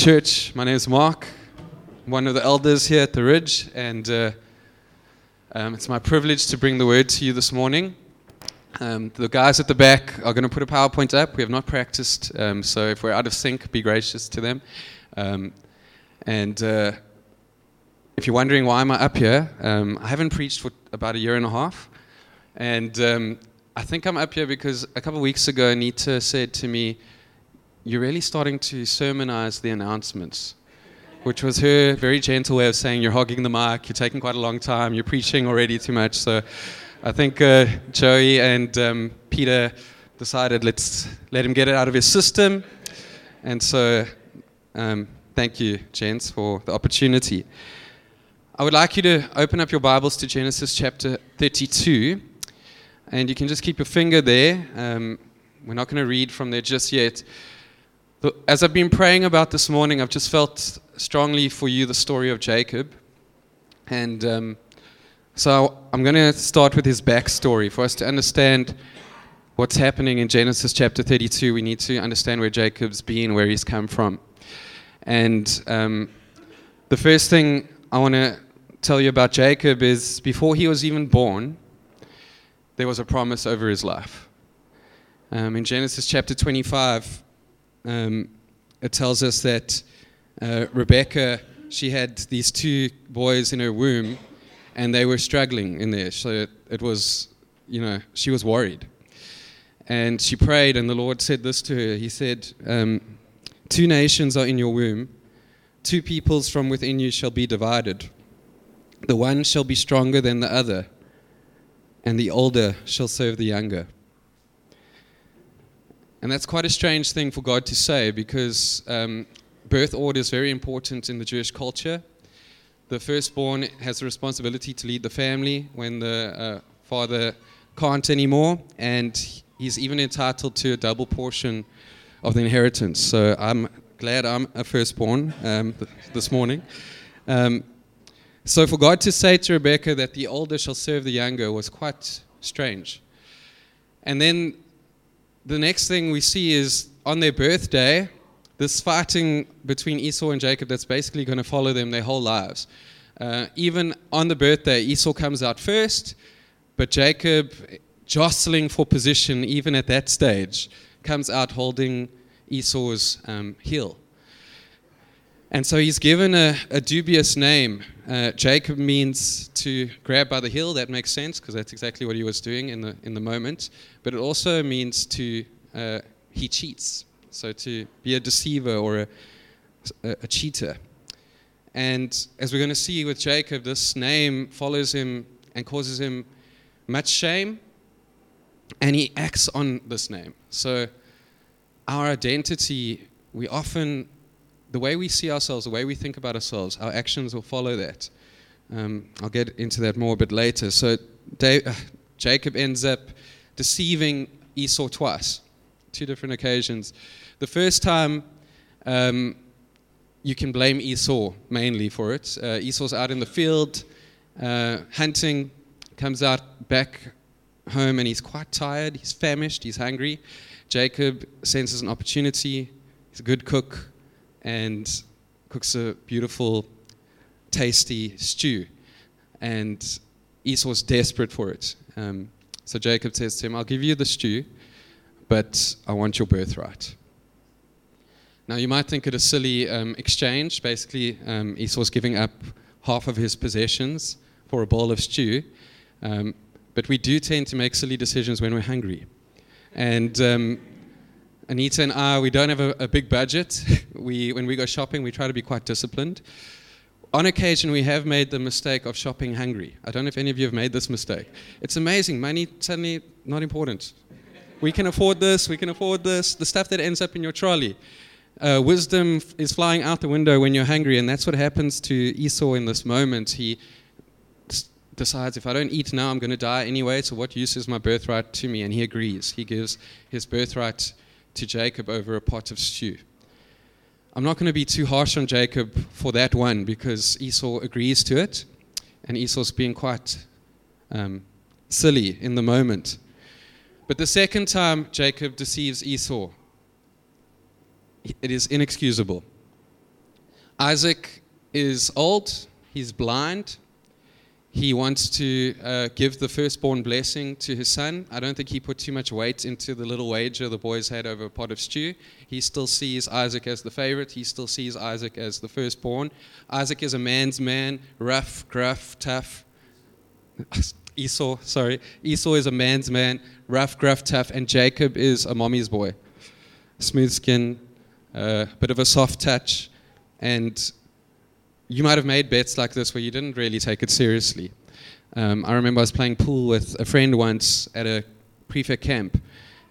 Church, my name is Mark. I'm one of the elders here at the Ridge, and uh, um, it's my privilege to bring the word to you this morning. Um, the guys at the back are going to put a PowerPoint up. We have not practiced, um, so if we're out of sync, be gracious to them. Um, and uh, if you're wondering why am I up here, um, I haven't preached for about a year and a half, and um, I think I'm up here because a couple of weeks ago, Anita said to me, "You're really starting to sermonize the announcements." Which was her very gentle way of saying, You're hogging the mic, you're taking quite a long time, you're preaching already too much. So I think uh, Joey and um, Peter decided let's let him get it out of his system. And so um, thank you, gents, for the opportunity. I would like you to open up your Bibles to Genesis chapter 32. And you can just keep your finger there. Um, we're not going to read from there just yet. As I've been praying about this morning, I've just felt strongly for you the story of Jacob. And um, so I'm going to start with his backstory. For us to understand what's happening in Genesis chapter 32, we need to understand where Jacob's been, where he's come from. And um, the first thing I want to tell you about Jacob is before he was even born, there was a promise over his life. Um, in Genesis chapter 25, um, it tells us that uh, Rebecca, she had these two boys in her womb, and they were struggling in there. So it, it was, you know, she was worried. And she prayed, and the Lord said this to her He said, um, Two nations are in your womb, two peoples from within you shall be divided. The one shall be stronger than the other, and the older shall serve the younger. And that's quite a strange thing for God to say because um, birth order is very important in the Jewish culture. The firstborn has the responsibility to lead the family when the uh, father can't anymore, and he's even entitled to a double portion of the inheritance. So I'm glad I'm a firstborn um, th- this morning. Um, so for God to say to Rebecca that the older shall serve the younger was quite strange. And then the next thing we see is on their birthday, this fighting between Esau and Jacob that's basically going to follow them their whole lives. Uh, even on the birthday, Esau comes out first, but Jacob, jostling for position even at that stage, comes out holding Esau's um, heel. And so he's given a, a dubious name. Uh, Jacob means to grab by the heel. That makes sense because that's exactly what he was doing in the, in the moment. But it also means to, uh, he cheats. So to be a deceiver or a, a, a cheater. And as we're going to see with Jacob, this name follows him and causes him much shame. And he acts on this name. So our identity, we often the way we see ourselves, the way we think about ourselves, our actions will follow that. Um, I'll get into that more a bit later. So Dave, uh, Jacob ends up deceiving Esau twice, two different occasions. The first time, um, you can blame Esau mainly for it. Uh, Esau's out in the field uh, hunting, comes out back home, and he's quite tired. He's famished. He's hungry. Jacob senses an opportunity. He's a good cook and cooks a beautiful, tasty stew. And Esau's desperate for it. Um, so Jacob says to him, I'll give you the stew, but I want your birthright. Now, you might think it a silly um, exchange. Basically, um, Esau's giving up half of his possessions for a bowl of stew. Um, but we do tend to make silly decisions when we're hungry. And um, Anita and I, we don't have a, a, big budget. We, when we go shopping, we try to be quite disciplined. On occasion, we have made the mistake of shopping hungry. I don't know if any of you have made this mistake. It's amazing. Money suddenly not important. We can afford this. We can afford this. The stuff that ends up in your trolley. Uh, wisdom f- is flying out the window when you're hungry, and that's what happens to Esau in this moment. He decides, if I don't eat now, I'm going to die anyway. So what use is my birthright to me? And he agrees. He gives his birthright to Jacob over a pot of stew. I'm not going to be too harsh on Jacob for that one because Esau agrees to it, and Esau's being quite um, silly in the moment. But the second time Jacob deceives Esau, it is inexcusable. Isaac is old, he's blind. He wants to uh, give the firstborn blessing to his son. I don't think he put too much weight into the little wager the boys had over a pot of stew. He still sees Isaac as the favorite. He still sees Isaac as the firstborn. Isaac is a man's man, rough, gruff, tough. Esau, sorry. Esau is a man's man, rough, gruff, tough, and Jacob is a mommy's boy. Smooth skin, a uh, bit of a soft touch, and you might have made bets like this where you didn't really take it seriously. Um, I remember I was playing pool with a friend once at a prefect camp,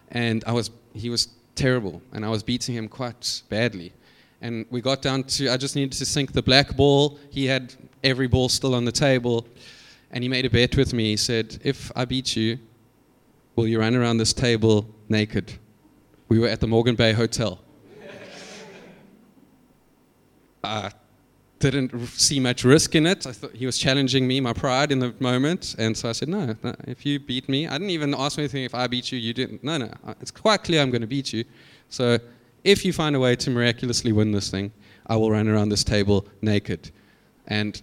and I was he was terrible, and I was beating him quite badly. And we got down to I just needed to sink the black ball. He had every ball still on the table, and he made a bet with me. He said, "If I beat you, will you run around this table naked?" We were at the Morgan Bay Hotel. uh, didn't see much risk in it. I thought he was challenging me, my pride in the moment. And so I said, no, no, if you beat me, I didn't even ask anything if I beat you, you didn't. No, no, it's quite clear I'm going to beat you. So if you find a way to miraculously win this thing, I will run around this table naked. And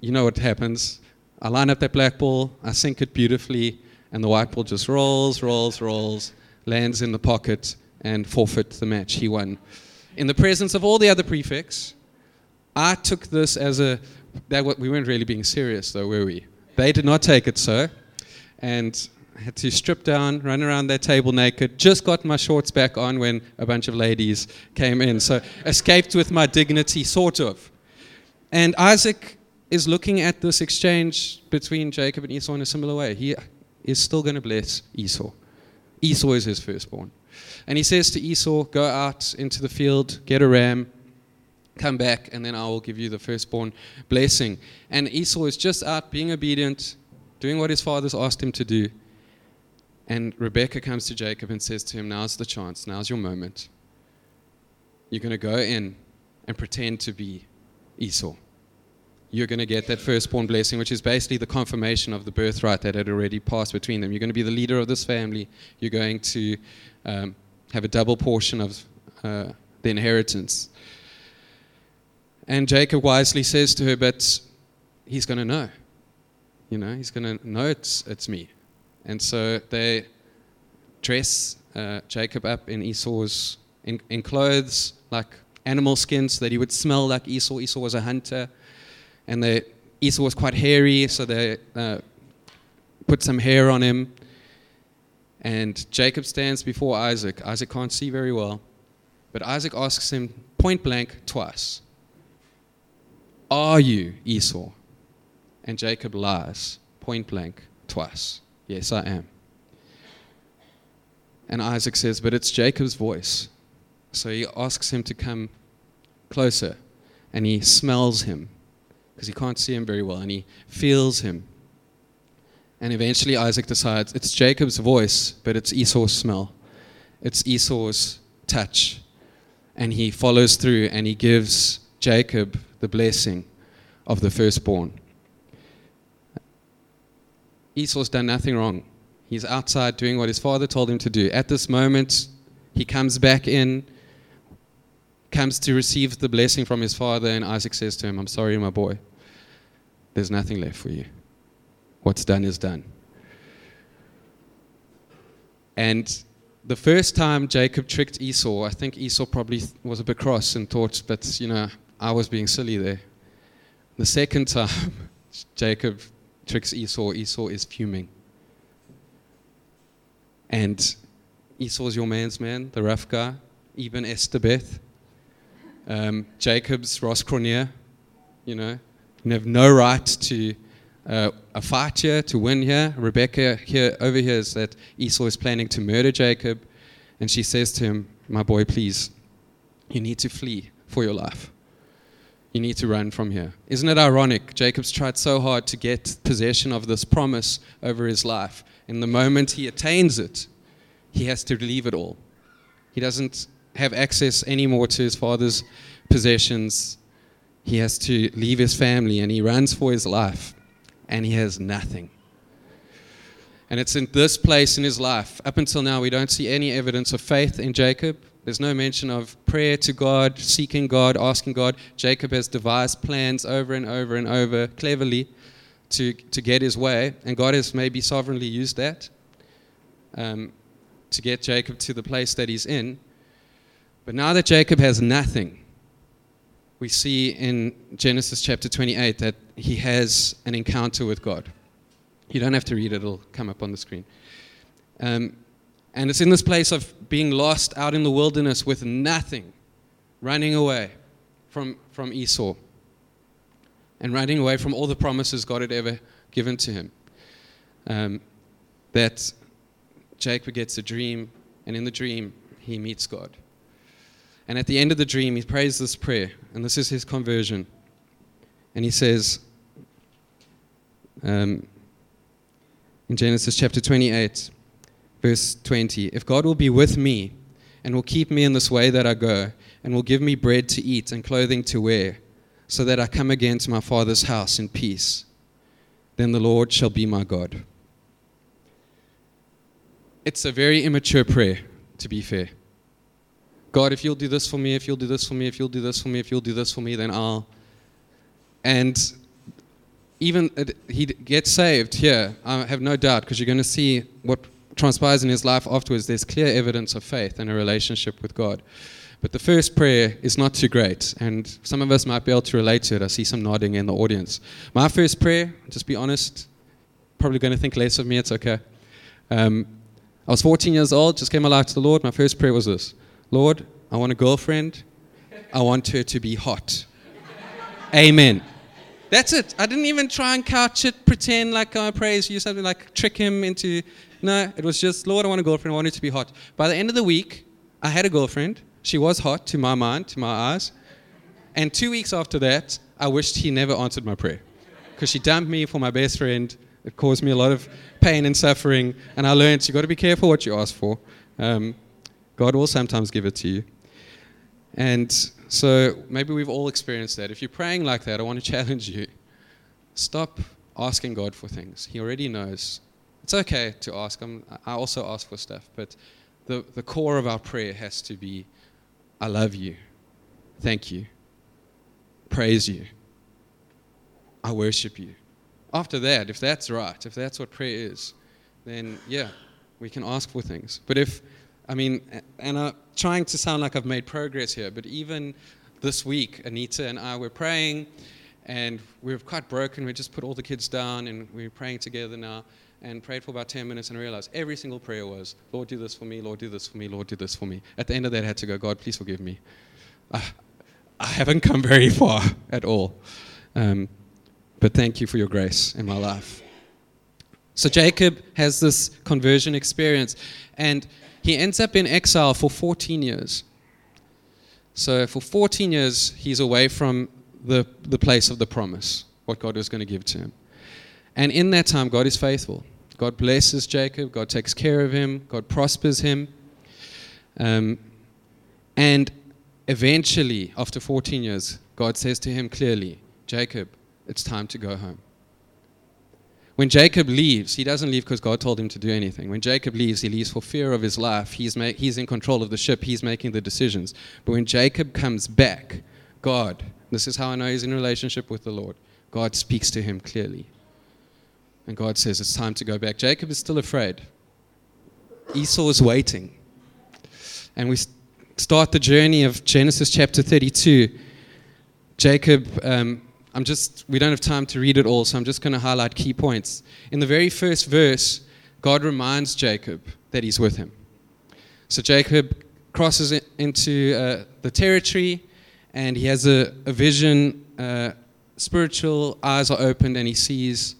you know what happens? I line up that black ball, I sink it beautifully, and the white ball just rolls, rolls, rolls, lands in the pocket, and forfeit the match. He won. In the presence of all the other prefects, I took this as a that we weren't really being serious though, were we? They did not take it so, and I had to strip down, run around their table naked. Just got my shorts back on when a bunch of ladies came in, so escaped with my dignity, sort of. And Isaac is looking at this exchange between Jacob and Esau in a similar way. He is still going to bless Esau. Esau is his firstborn. And he says to Esau, Go out into the field, get a ram, Come back, and then I will give you the firstborn blessing. And Esau is just out being obedient, doing what his father's asked him to do. And Rebecca comes to Jacob and says to him, Now's the chance, now's your moment. You're going to go in and pretend to be Esau. You're going to get that firstborn blessing, which is basically the confirmation of the birthright that had already passed between them. You're going to be the leader of this family. You're going to um, have a double portion of uh, the inheritance. And Jacob wisely says to her, But he's going to know. You know, he's going to know it's, it's me. And so they dress uh, Jacob up in Esau's in, in clothes like animal skins so that he would smell like Esau. Esau was a hunter. And they, Esau was quite hairy, so they uh, put some hair on him. And Jacob stands before Isaac. Isaac can't see very well. But Isaac asks him point blank twice are you Esau? And Jacob lies, point blank, twice. Yes, I am. And Isaac says, But it's Jacob's voice. So he asks him to come closer. And he smells him because he can't see him very well. And he feels him. And eventually Isaac decides it's Jacob's voice, but it's Esau's smell. It's Esau's touch. And he follows through and he gives Jacob the blessing of the firstborn. Esau's done nothing wrong. He's outside doing what his father told him to do. At this moment, he comes back in, comes to receive the blessing from his father, and Isaac says to him, I'm sorry, my boy. There's nothing left for you. What's done is done. And the first time Jacob tricked Esau, I think Esau probably was a bit cross and thought, but you know, I was being silly there. The second time Jacob tricks Esau, Esau is fuming. And Esau's your man's man, the rough guy, Eben Etzebeth. Um, Jacob's Ross Cronje, you know, you have no right to uh, a fight here, to win here. Rebecca here over here is that Esau is planning to murder Jacob, and she says to him, My boy, please, you need to flee for your life you need to run from here. Isn't it ironic? Jacob's tried so hard to get possession of this promise over his life. And the moment he attains it, he has to leave it all. He doesn't have access anymore to his father's possessions. He has to leave his family and he runs for his life and he has nothing. And it's in this place in his life. Up until now, we don't see any evidence of faith in Jacob. There's no mention of prayer to God, seeking God, asking God. Jacob has devised plans over and over and over cleverly to, to get his way, and God has maybe sovereignly used that um, to get Jacob to the place that he's in. But now that Jacob has nothing, we see in Genesis chapter 28 that he has an encounter with God. You don't have to read it, it'll come up on the screen. Um, and it's in this place of being lost out in the wilderness with nothing, running away from, from Esau and running away from all the promises God had ever given to him. Um, that Jacob gets a dream, and in the dream, he meets God. And at the end of the dream, he prays this prayer, and this is his conversion. And he says um, in Genesis chapter 28, verse 20 If God will be with me and will keep me in this way that I go, and will give me bread to eat and clothing to wear, so that I come again to my Father's house in peace, then the Lord shall be my God. It's a very immature prayer, to be fair. God, if you'll do this for me, if you'll do this for me, if you'll do this for me, if you'll do this for me, then I'll. And even uh, he gets saved here, I have no doubt, because you're going to see what transpires in his life afterwards. There's clear evidence of faith and a relationship with God. But the first prayer is not too great, and some of us might be able to relate to it. I see some nodding in the audience. My first prayer, just be honest, probably going to think less of me, it's okay. Um, I was 14 years old, just gave my life to the Lord. My first prayer was this Lord, I want a girlfriend. I want her to be hot. Amen. That's it. I didn't even try and couch it, pretend like I praise you, something like trick him into. No, it was just, Lord, I want a girlfriend. I want her to be hot. By the end of the week, I had a girlfriend. She was hot to my mind, to my eyes. And two weeks after that, I wished he never answered my prayer. Because she dumped me for my best friend. It caused me a lot of pain and suffering. And I learned you've got to be careful what you ask for. Um, God will sometimes give it to you. And so maybe we've all experienced that. If you're praying like that, I want to challenge you. Stop asking God for things. He already knows. It's okay to ask Him. I also ask for stuff, but the, the core of our prayer has to be I love you. Thank you. Praise you. I worship you. After that, if that's right, if that's what prayer is, then yeah, we can ask for things. But if I mean, and I'm trying to sound like I've made progress here, but even this week, Anita and I were praying, and we were quite broken. We just put all the kids down, and we are praying together now, and prayed for about 10 minutes, and realized every single prayer was, Lord, do this for me, Lord, do this for me, Lord, do this for me. At the end of that, I had to go, God, please forgive me. I, I haven't come very far at all. Um, but thank you for your grace in my life. So Jacob has this conversion experience, and he ends up in exile for 14 years. So, for 14 years, he's away from the, the place of the promise, what God was going to give to him. And in that time, God is faithful. God blesses Jacob, God takes care of him, God prospers him. Um, and eventually, after 14 years, God says to him clearly, Jacob, it's time to go home. When Jacob leaves, he doesn't leave because God told him to do anything. When Jacob leaves, he leaves for fear of his life. He's, ma- he's in control of the ship, he's making the decisions. But when Jacob comes back, God, this is how I know he's in relationship with the Lord, God speaks to him clearly. And God says, It's time to go back. Jacob is still afraid. Esau is waiting. And we start the journey of Genesis chapter 32. Jacob um, I'm just, we don't have time to read it all, so I'm just going to highlight key points. In the very first verse, God reminds Jacob that he's with him. So Jacob crosses into uh, the territory and he has a, a vision. Uh, spiritual eyes are opened and he sees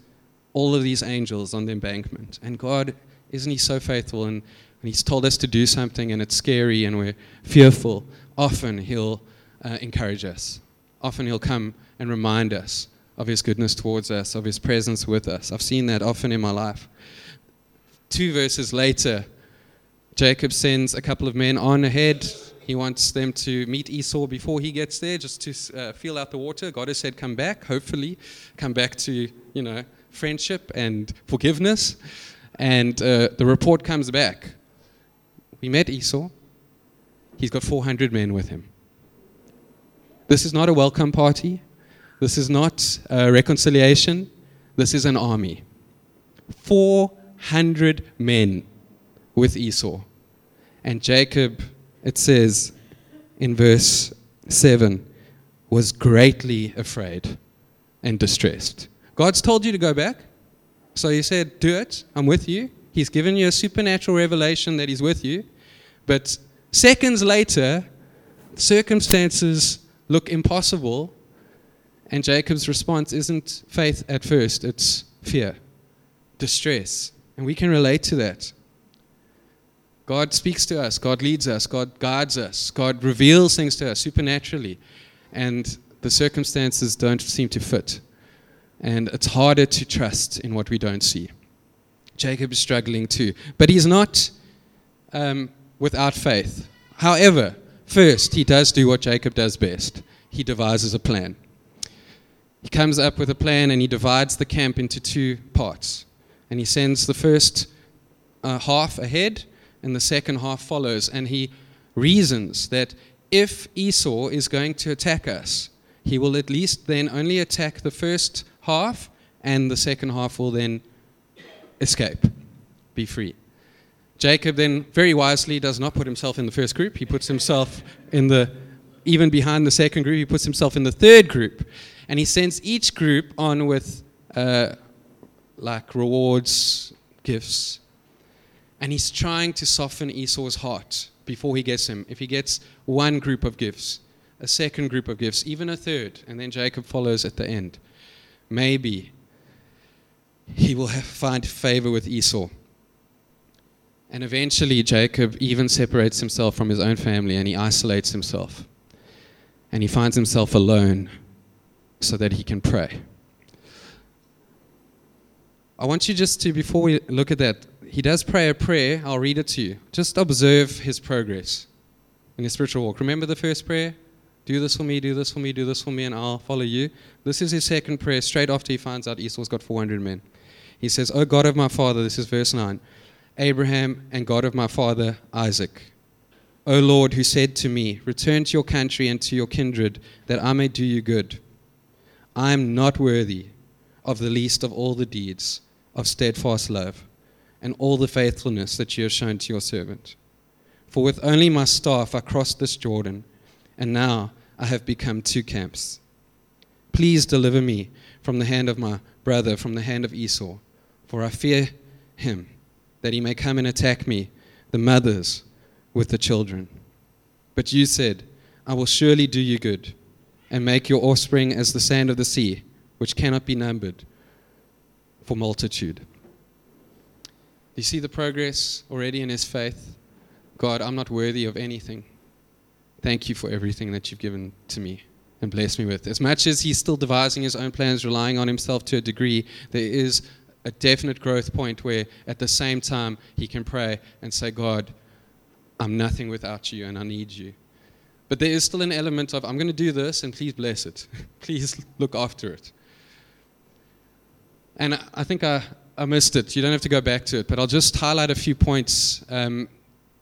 all of these angels on the embankment. And God, isn't he so faithful? And he's told us to do something and it's scary and we're fearful, often he'll uh, encourage us. Often he'll come and remind us of His goodness towards us, of His presence with us. I've seen that often in my life. Two verses later, Jacob sends a couple of men on ahead. He wants them to meet Esau before he gets there, just to uh, feel out the water. God has said, "Come back, hopefully, come back to you know friendship and forgiveness." And uh, the report comes back. We met Esau. he's got 400 men with him. This is not a welcome party. This is not a reconciliation. This is an army. 400 men with Esau. And Jacob, it says in verse 7, was greatly afraid and distressed. God's told you to go back. So he said, Do it. I'm with you. He's given you a supernatural revelation that he's with you. But seconds later, circumstances look impossible. And Jacob's response isn't faith at first, it's fear, distress. And we can relate to that. God speaks to us, God leads us, God guides us, God reveals things to us supernaturally. And the circumstances don't seem to fit. And it's harder to trust in what we don't see. Jacob is struggling too. But he's not um, without faith. However, first, he does do what Jacob does best he devises a plan. He comes up with a plan and he divides the camp into two parts. And he sends the first uh, half ahead and the second half follows. And he reasons that if Esau is going to attack us, he will at least then only attack the first half, and the second half will then escape, be free. Jacob then very wisely does not put himself in the first group. He puts himself in the, even behind the second group, he puts himself in the third group. And he sends each group on with uh, like rewards, gifts. And he's trying to soften Esau's heart before he gets him. If he gets one group of gifts, a second group of gifts, even a third, and then Jacob follows at the end, maybe he will have, find favor with Esau. And eventually, Jacob even separates himself from his own family and he isolates himself. And he finds himself alone so that he can pray. I want you just to, before we look at that, he does pray a prayer. I'll read it to you. Just observe his progress in his spiritual walk. Remember the first prayer? Do this for me, do this for me, do this for me, and I'll follow you. This is his second prayer straight after he finds out Esau's got 400 men. He says, O God of my father, this is verse 9, Abraham and God of my father Isaac. O Lord, who said to me, Return to your country and to your kindred, that I may do you good. I am not worthy of the least of all the deeds of steadfast love and all the faithfulness that you have shown to your servant. For with only my staff I crossed this Jordan, and now I have become two camps. Please deliver me from the hand of my brother, from the hand of Esau for I fear him, that he may come and attack me, the mothers with the children. But you said, I will surely do you good, and make your offspring as the sand of the sea, which cannot be numbered for multitude. Do you see the progress already in his faith? God, I'm not worthy of anything. Thank you for everything that you've given to me and blessed me with. As much as he's still devising his own plans, relying on himself to a degree, there is a definite growth point where at the same time he can pray and say, God, I'm nothing without you and I need you. But there is still an element of, I'm going to do this and please bless it. please look after it. And I think I, I missed it. You don't have to go back to it, but I'll just highlight a few points um,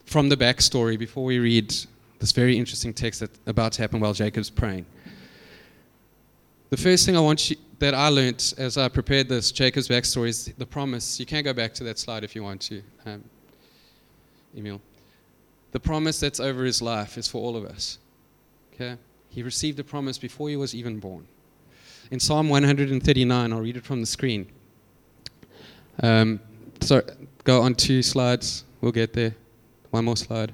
from the backstory before we read this very interesting text that's about to happen while Jacob's praying. The first thing I want you, that I learned as I prepared this Jacob's backstory is the promise. You can go back to that slide if you want to, um, Emil. The promise that's over his life is for all of us. Okay? He received a promise before he was even born. In Psalm 139, I'll read it from the screen. Um, go on two slides. We'll get there. One more slide.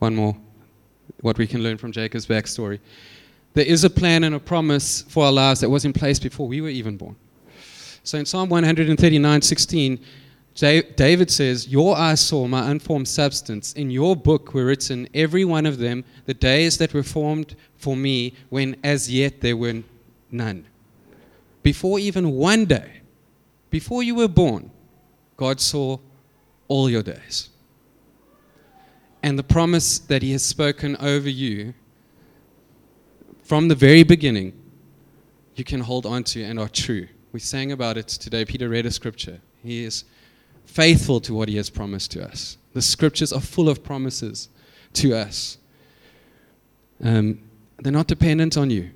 One more. What we can learn from Jacob's backstory. There is a plan and a promise for our lives that was in place before we were even born. So in Psalm 139 16, David says, Your eyes saw my unformed substance. In your book were written, every one of them, the days that were formed for me, when as yet there were none. Before even one day, before you were born, God saw all your days. And the promise that He has spoken over you from the very beginning, you can hold on to and are true. We sang about it today. Peter read a scripture. He is faithful to what He has promised to us. The scriptures are full of promises to us. Um, they're not dependent on you.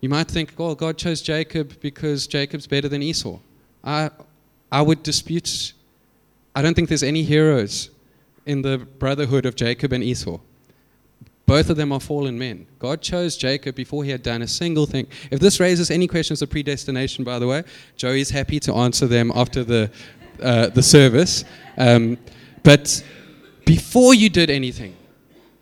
You might think, oh, God chose Jacob because Jacob's better than Esau. I, I would dispute. I don't think there's any heroes in the brotherhood of Jacob and Esau. Both of them are fallen men. God chose Jacob before he had done a single thing. If this raises any questions of predestination, by the way, Joey's happy to answer them after the, uh, the service. Um, but before you did anything,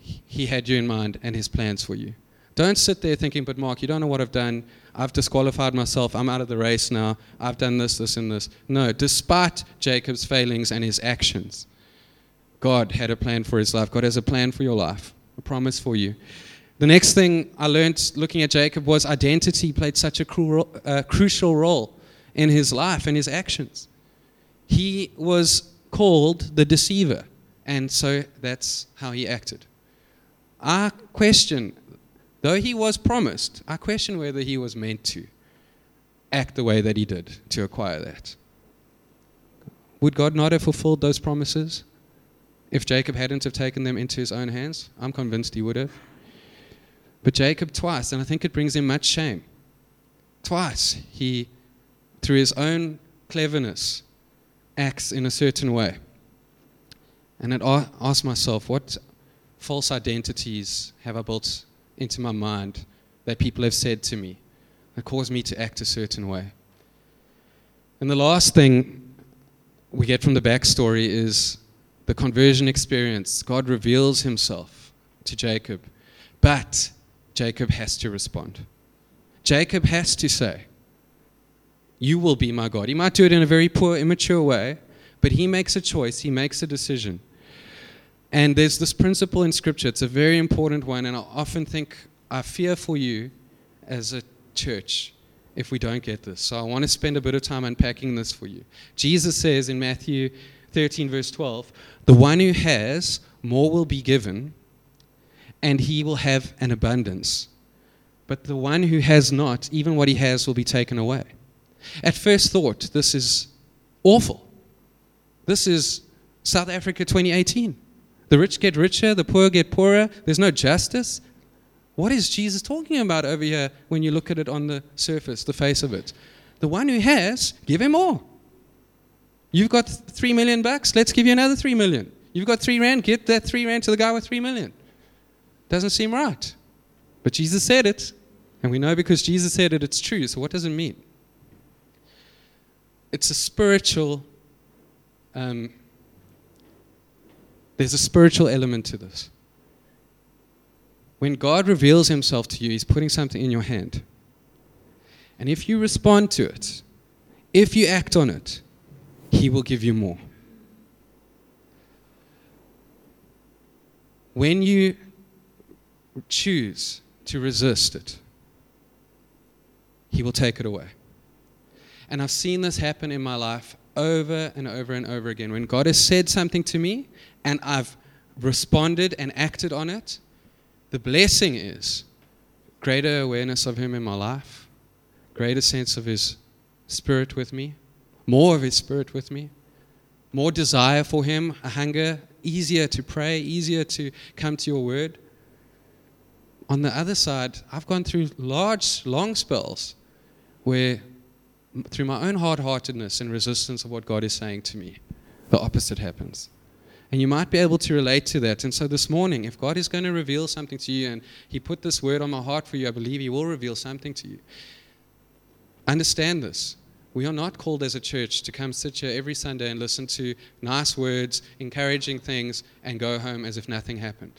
he had you in mind and his plans for you. Don't sit there thinking, but Mark, you don't know what I've done. I've disqualified myself. I'm out of the race now. I've done this, this, and this. No, despite Jacob's failings and his actions, God had a plan for his life. God has a plan for your life, a promise for you. The next thing I learned looking at Jacob was identity played such a cru- uh, crucial role in his life and his actions. He was called the deceiver, and so that's how he acted. I question Though he was promised, I question whether he was meant to act the way that he did to acquire that. Would God not have fulfilled those promises if Jacob hadn't have taken them into his own hands? I'm convinced he would have. But Jacob twice, and I think it brings him much shame. Twice he, through his own cleverness, acts in a certain way. And I ask myself, what false identities have I built into my mind that people have said to me that caused me to act a certain way. And the last thing we get from the backstory is the conversion experience. God reveals himself to Jacob, but Jacob has to respond. Jacob has to say, You will be my God. He might do it in a very poor, immature way, but he makes a choice, he makes a decision. And there's this principle in Scripture, it's a very important one, and I often think I fear for you as a church if we don't get this. So I want to spend a bit of time unpacking this for you. Jesus says in Matthew 13, verse 12, The one who has, more will be given, and he will have an abundance. But the one who has not, even what he has will be taken away. At first thought, this is awful. This is South Africa 2018. The rich get richer, the poor get poorer. There's no justice. What is Jesus talking about over here when you look at it on the surface, the face of it? The one who has, give him more. You've got three million bucks, let's give you another three million. You've got three rand, get that three rand to the guy with three million. Doesn't seem right. But Jesus said it, and we know because Jesus said it, it's true. So what does it mean? It's a spiritual um, there's a spiritual element to this. When God reveals himself to you, he's putting something in your hand. And if you respond to it, if you act on it, he will give you more. When you choose to resist it, he will take it away. And I've seen this happen in my life over and over and over again. When God has said something to me and I've responded and acted on it, the blessing is greater awareness of Him in my life, greater sense of His Spirit with me, more of His Spirit with me, more desire for Him, a hunger, easier to pray, easier to come to your word. On the other side, I've gone through large, long spells where, through my own hard heartedness and resistance of what God is saying to me, the opposite happens. And you might be able to relate to that. And so this morning, if God is going to reveal something to you and He put this word on my heart for you, I believe He will reveal something to you. Understand this. We are not called as a church to come sit here every Sunday and listen to nice words, encouraging things, and go home as if nothing happened.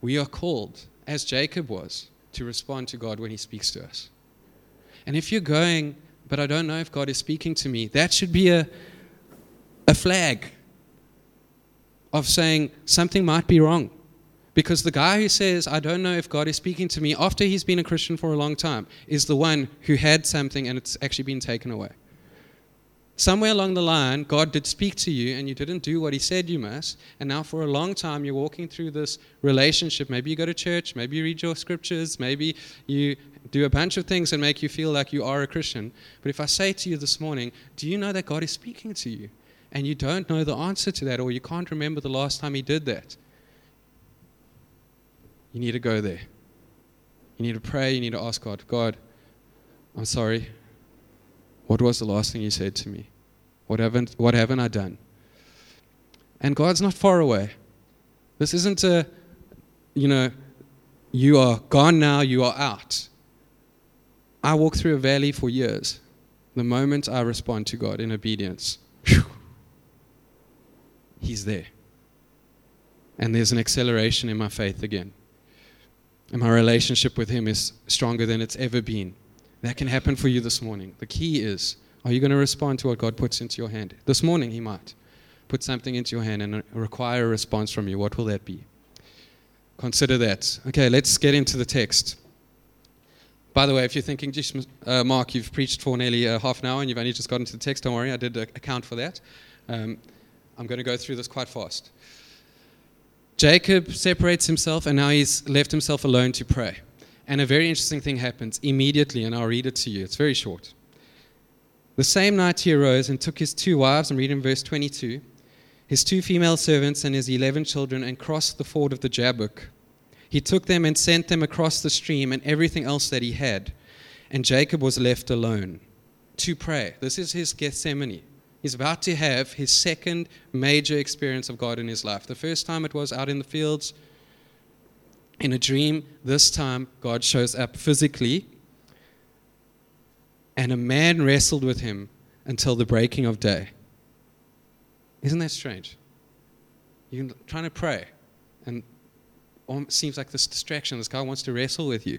We are called, as Jacob was, to respond to God when He speaks to us. And if you're going, but I don't know if God is speaking to me, that should be a, a flag of saying something might be wrong. Because the guy who says, I don't know if God is speaking to me after he's been a Christian for a long time, is the one who had something and it's actually been taken away. Somewhere along the line, God did speak to you and you didn't do what he said you must. And now, for a long time, you're walking through this relationship. Maybe you go to church, maybe you read your scriptures, maybe you do a bunch of things that make you feel like you are a Christian. But if I say to you this morning, do you know that God is speaking to you? and you don't know the answer to that, or you can't remember the last time He did that, you need to go there. You need to pray. You need to ask God, God, I'm sorry. What was the last thing you said to me? What haven't, what haven't I done? And God's not far away. This isn't a, you know, you are gone now, you are out. I walked through a valley for years. The moment I respond to God in obedience, whew, He's there. And there's an acceleration in my faith again. And my relationship with Him is stronger than it's ever been. That can happen for you this morning. The key is are you going to respond to what God puts into your hand? This morning, He might put something into your hand and require a response from you. What will that be? Consider that. Okay, let's get into the text. By the way, if you're thinking, uh, Mark, you've preached for nearly uh, half an hour and you've only just gotten to the text, don't worry, I did account for that. Um, I'm going to go through this quite fast. Jacob separates himself and now he's left himself alone to pray. And a very interesting thing happens immediately, and I'll read it to you. It's very short. The same night he arose and took his two wives, I'm reading verse 22, his two female servants and his eleven children, and crossed the ford of the Jabbok. He took them and sent them across the stream and everything else that he had. And Jacob was left alone to pray. This is his Gethsemane. He's about to have his second major experience of God in his life. The first time it was out in the fields in a dream. This time, God shows up physically. And a man wrestled with him until the breaking of day. Isn't that strange? You're trying to pray, and it seems like this distraction. This guy wants to wrestle with you.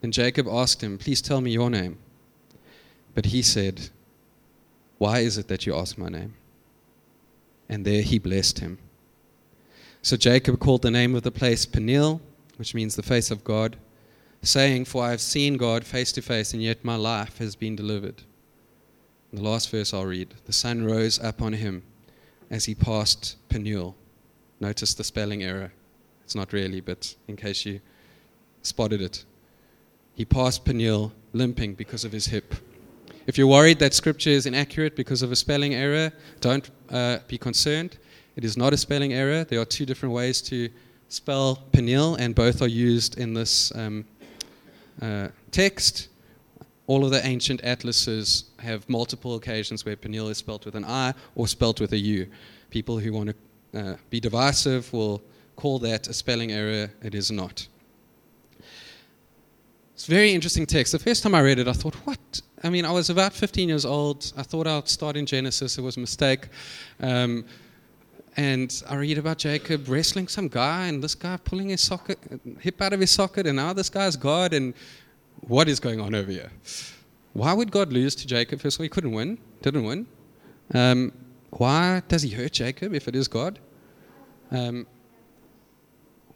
Then Jacob asked him, Please tell me your name. But he said, Why is it that you ask my name? And there he blessed him. So Jacob called the name of the place Peniel, which means the face of God, saying, For I have seen God face to face, and yet my life has been delivered. the last verse I'll read The sun rose up on him as he passed Peniel. Notice the spelling error. It's not really, but in case you spotted it. He passed Peniel limping because of his hip. If you're worried that scripture is inaccurate because of a spelling error, don't uh, be concerned. It is not a spelling error. There are two different ways to spell Peniel, and both are used in this um, uh, text. All of the ancient atlases have multiple occasions where Peniel is spelled with an I or spelled with a U. People who want to uh, be divisive will call that a spelling error. It is not. It's a very interesting text. The first time I read it, I thought, what? I mean, I was about 15 years old. I thought I'd start in Genesis. It was a mistake. Um, and I read about Jacob wrestling some guy, and this guy pulling his socket, hip out of his socket, and now this guy's God. And what is going on over here? Why would God lose to Jacob? First of all, he couldn't win, didn't win. Um, why does he hurt Jacob if it is God? Um,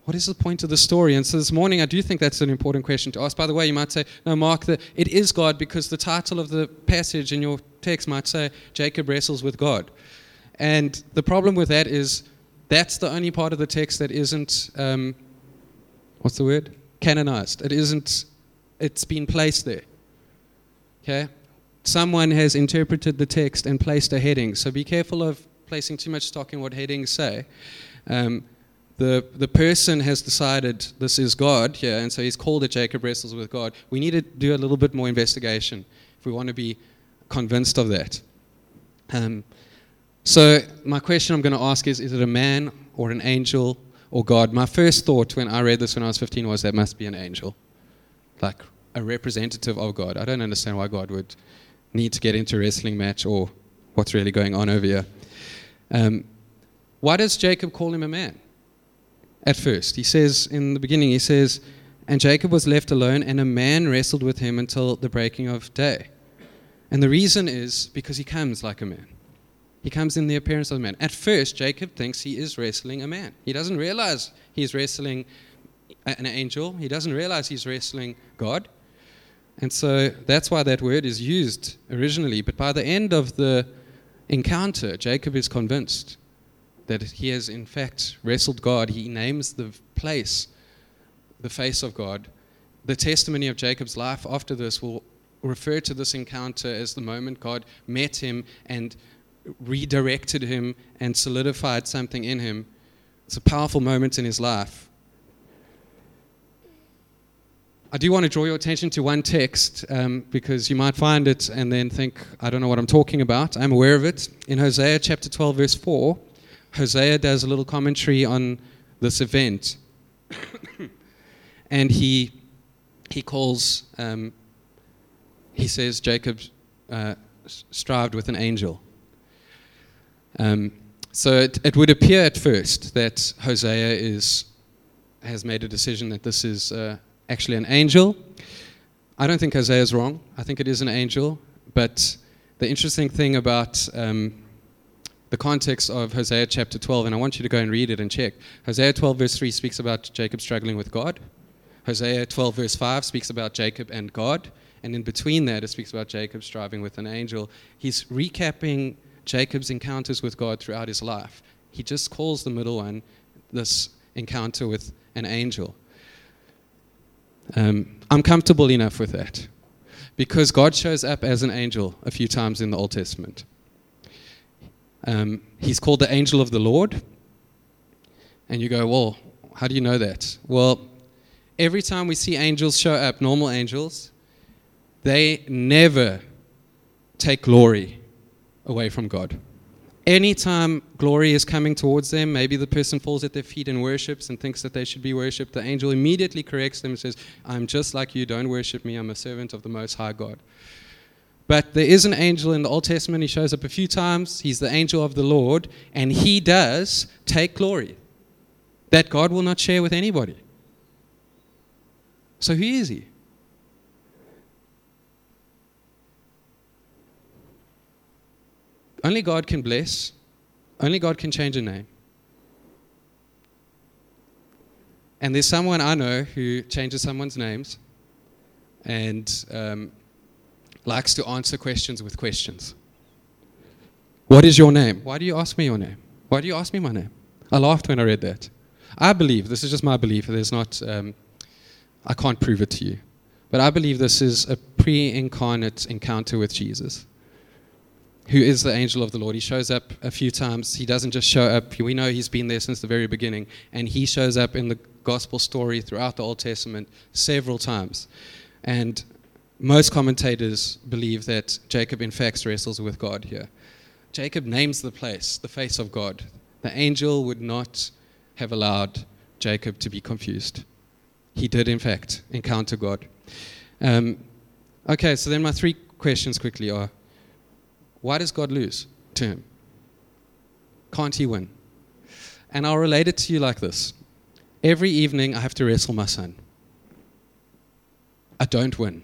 what is the point of the story? And so this morning, I do think that's an important question to ask. By the way, you might say, no, Mark, the, it is God because the title of the passage in your text might say, Jacob wrestles with God. And the problem with that is that's the only part of the text that isn't, um, what's the word? Canonized. It isn't, it's been placed there. Okay? Someone has interpreted the text and placed a heading. So be careful of placing too much stock in what headings say. Um, the, the person has decided this is God here, yeah, and so he's called it Jacob wrestles with God. We need to do a little bit more investigation if we want to be convinced of that. Um, so, my question I'm going to ask is Is it a man or an angel or God? My first thought when I read this when I was 15 was that must be an angel, like a representative of God. I don't understand why God would need to get into a wrestling match or what's really going on over here. Um, why does Jacob call him a man? At first. He says in the beginning, he says, And Jacob was left alone, and a man wrestled with him until the breaking of day. And the reason is because he comes like a man. He comes in the appearance of a man. At first, Jacob thinks he is wrestling a man. He doesn't realize he's wrestling an angel, he doesn't realize he's wrestling God. And so that's why that word is used originally. But by the end of the encounter, Jacob is convinced that he has, in fact, wrestled God. He names the place the face of God. The testimony of Jacob's life after this will refer to this encounter as the moment God met him and redirected him and solidified something in him. It's a powerful moment in his life. I do want to draw your attention to one text um, because you might find it and then think, I don't know what I'm talking about. I'm aware of it. In Hosea chapter 12, verse 4, Hosea does a little commentary on this event. and he, he calls, um, he says, Jacob uh, strived with an angel. Um, so it, it, would appear at first that Hosea is, has made a decision that this is uh, actually an angel. I don't think Hosea is wrong. I think it is an angel. But the interesting thing about um, the context of Hosea chapter 12, and I want you to go and read it and check. Hosea 12, verse 3 speaks about Jacob struggling with God. Hosea 12, verse 5 speaks about Jacob and God. And in between that, it speaks about Jacob striving with an angel. He's recapping Jacob's encounters with God throughout his life. He just calls the middle one this encounter with an angel. Um, I'm comfortable enough with that because God shows up as an angel a few times in the Old Testament. Um, he's called the angel of the Lord. And you go, well, how do you know that? Well, every time we see angels show up, normal angels, they never take glory away from God. Anytime glory is coming towards them, maybe the person falls at their feet and worships and thinks that they should be worshipped, the angel immediately corrects them and says, I'm just like you, don't worship me, I'm a servant of the Most High God. But there is an angel in the Old Testament, he shows up a few times, he's the angel of the Lord, and he does take glory that God will not share with anybody. So who is he? Only God can bless, only God can change a name. And there's someone I know who changes someone's names and um, likes to answer questions with questions. What is your name? Why do you ask me your name? Why do you ask me my name? I laughed when I read that. I believe, this is just my belief, there's not, um, I can't prove it to you, but I believe this is a pre incarnate encounter with Jesus who is the angel of the Lord. He shows up a few times. He doesn't just show up, we know he's been there since the very beginning, and he shows up in the gospel story throughout the Old Testament several times. And most commentators believe that Jacob, in fact, wrestles with God here. Jacob names the place, the face of God. The angel would not have allowed Jacob to be confused. He did, in fact, encounter God. Um, okay, so then my three questions quickly are why does God lose to him? Can't he win? And I'll relate it to you like this Every evening, I have to wrestle my son. I don't win.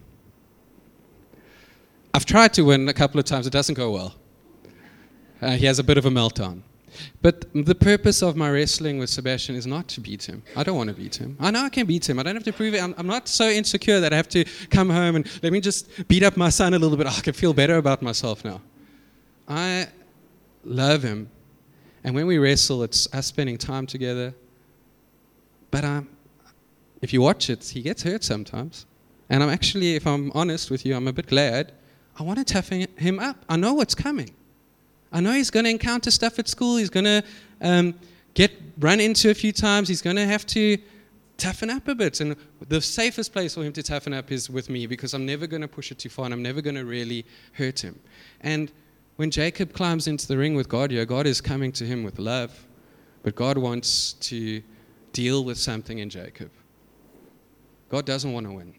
I've tried to win a couple of times, it doesn't go well. Uh, he has a bit of a meltdown. But the purpose of my wrestling with Sebastian is not to beat him. I don't want to beat him. I know I can beat him. I don't have to prove it. I'm, I'm, not so insecure that I have to come home and let me just beat up my son a little bit. Oh, I can feel better about myself now. I love him. And when we wrestle, it's us spending time together. But um, if you watch it, he gets hurt sometimes. And I'm actually, if I'm honest with you, I'm a bit glad. I want to toughen him up. I know what's coming. I know he's going to encounter stuff at school. He's going to um, get run into a few times. He's going to have to toughen up a bit. And the safest place for him to toughen up is with me because I'm never going to push it too far and I'm never going to really hurt him. And when Jacob climbs into the ring with God yeah, God is coming to him with love, but God wants to deal with something in Jacob. God doesn't want to win.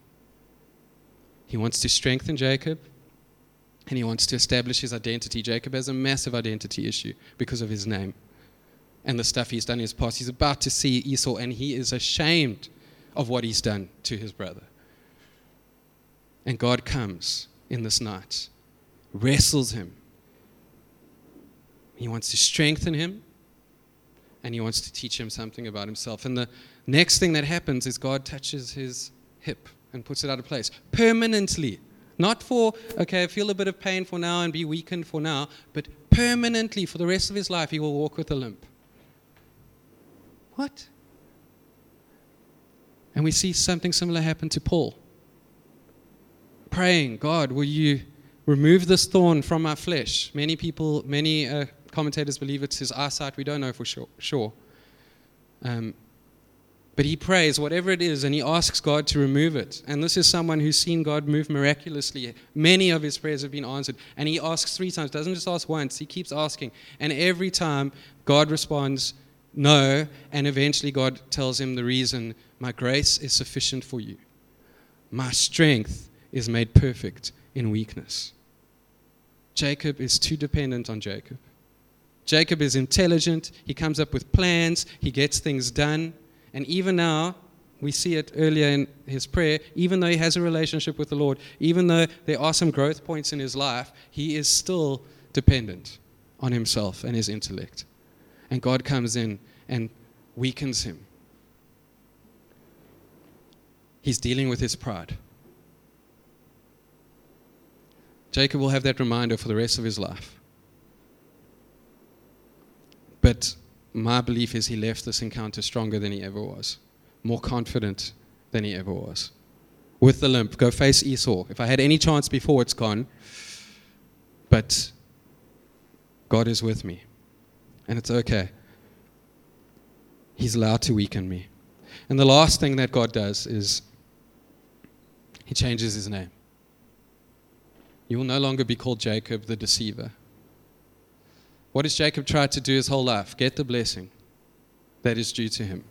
He wants to strengthen Jacob and he wants to establish his identity. Jacob has a massive identity issue because of his name and the stuff he's done in his past. He's about to see Esau and he is ashamed of what he's done to his brother. And God comes in this night, wrestles him, He wants to strengthen him, and he wants to teach him something about himself. And the next thing that happens is God touches his hip and puts it out of place permanently. Not for, okay, feel a bit of pain for now and be weakened for now, but permanently for the rest of his life, he will walk with a limp. What? And we see something similar happen to Paul. Praying, God, will you remove this thorn from my flesh? Many people, many uh, commentators believe it's his eyesight. We don't know for sure. sure. Um, but he prays, whatever it is, and he asks God to remove it. And this is someone who's seen God move miraculously. Many of his prayers have been answered. And he asks three times, doesn't just ask once, he keeps asking. And every time, God responds, no. And eventually, God tells him the reason My grace is sufficient for you. My strength is made perfect in weakness. Jacob is too dependent on Jacob. Jacob is intelligent. He comes up with plans. He gets things done. And even now, we see it earlier in his prayer, even though he has a relationship with the Lord, even though there are some growth points in his life, he is still dependent on himself and his intellect. And God comes in and weakens him. He's dealing with his pride. Jacob will have that reminder for the rest of his life. But my belief is he left this encounter stronger than he ever was, more confident than he ever was. With the limp, go face Esau. If I had any chance before, it's gone. But God is with me, and it's okay. He's allowed to weaken me. And the last thing that God does is he changes his name. You will no longer be called Jacob the deceiver. What has Jacob tried to do his whole life? Get the blessing that is due to him.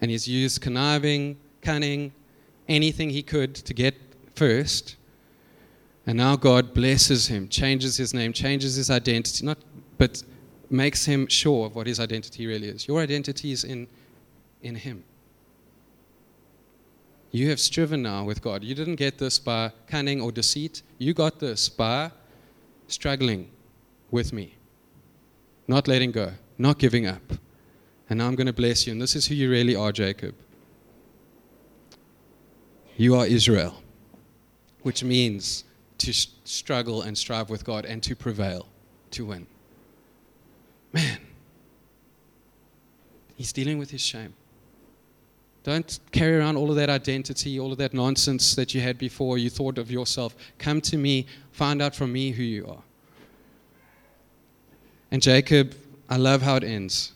And he's used conniving, cunning, anything he could to get first. And now God blesses him, changes his name, changes his identity, not, but makes him sure of what his identity really is. Your identity is in, in him. You have striven now with God. You didn't get this by cunning or deceit. You got this by struggling with me not letting go, not giving up. And now I'm going to bless you. And this is who you really are, Jacob. You are Israel, which means to struggle and strive with God and to prevail, to win. Man, he's dealing with his shame. Don't carry around all of that identity, all of that nonsense that you had before you thought of yourself. Come to me, find out from me who you are. And Jacob, I love how it ends.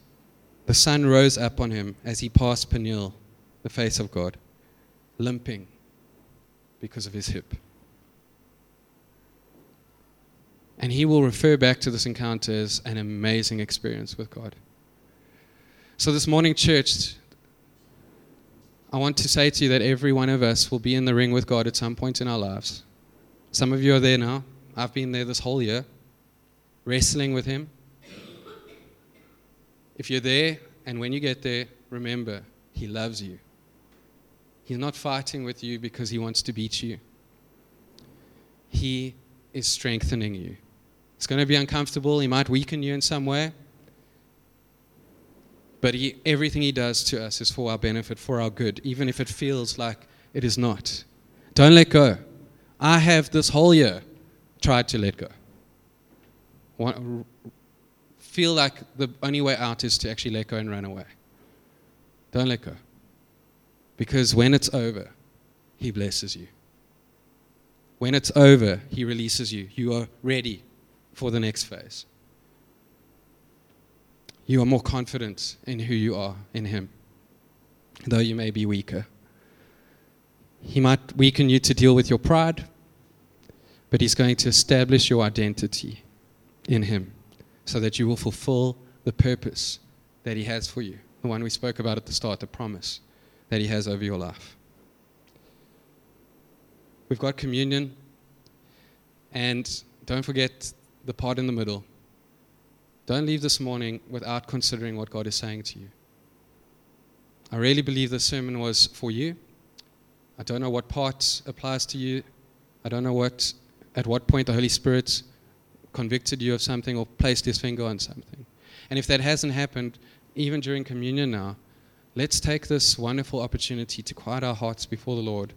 The sun rose up on him as he passed Peniel, the face of God, limping because of his hip. And he will refer back to this encounter as an amazing experience with God. So, this morning, church, I want to say to you that every one of us will be in the ring with God at some point in our lives. Some of you are there now. I've been there this whole year, wrestling with Him. If you're there and when you get there, remember, He loves you. He's not fighting with you because He wants to beat you, He is strengthening you. It's going to be uncomfortable. He might weaken you in some way. But he, everything He does to us is for our benefit, for our good, even if it feels like it is not. Don't let go. I have this whole year tried to let go feel like the only way out is to actually let go and run away. Don't let go. Because when it's over, He blesses you. When it's over, He releases you. You are ready for the next phase. You are more confident in who you are in Him, though you may be weaker. He might weaken you to deal with your pride, but He's going to establish your identity in Him so that you will fulfill the purpose that He has for you. The one we spoke about at the start, the promise that He has over your life. We've got communion, and don't forget the part in the middle. Don't leave this morning without considering what God is saying to you. I really believe this sermon was for you. I don't know what part applies to you. I don't know what, at what point the Holy Spirit convicted you of something or placed his finger on something. And if that hasn't happened, even during communion now, let's take this wonderful opportunity to quiet our hearts before the Lord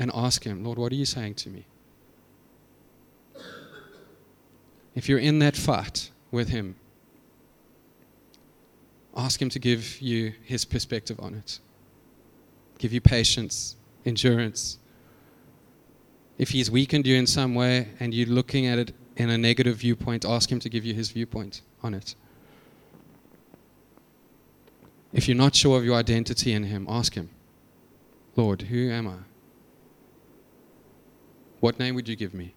and ask Him, Lord, what are you saying to me? If you're in that fight with Him, ask Him to give you His perspective on it, give you patience, endurance. If He's weakened you in some way and you're looking at it in a negative viewpoint, ask Him to give you His viewpoint on it. If you're not sure of your identity in Him, ask Him, Lord, who am I? What name would you give me?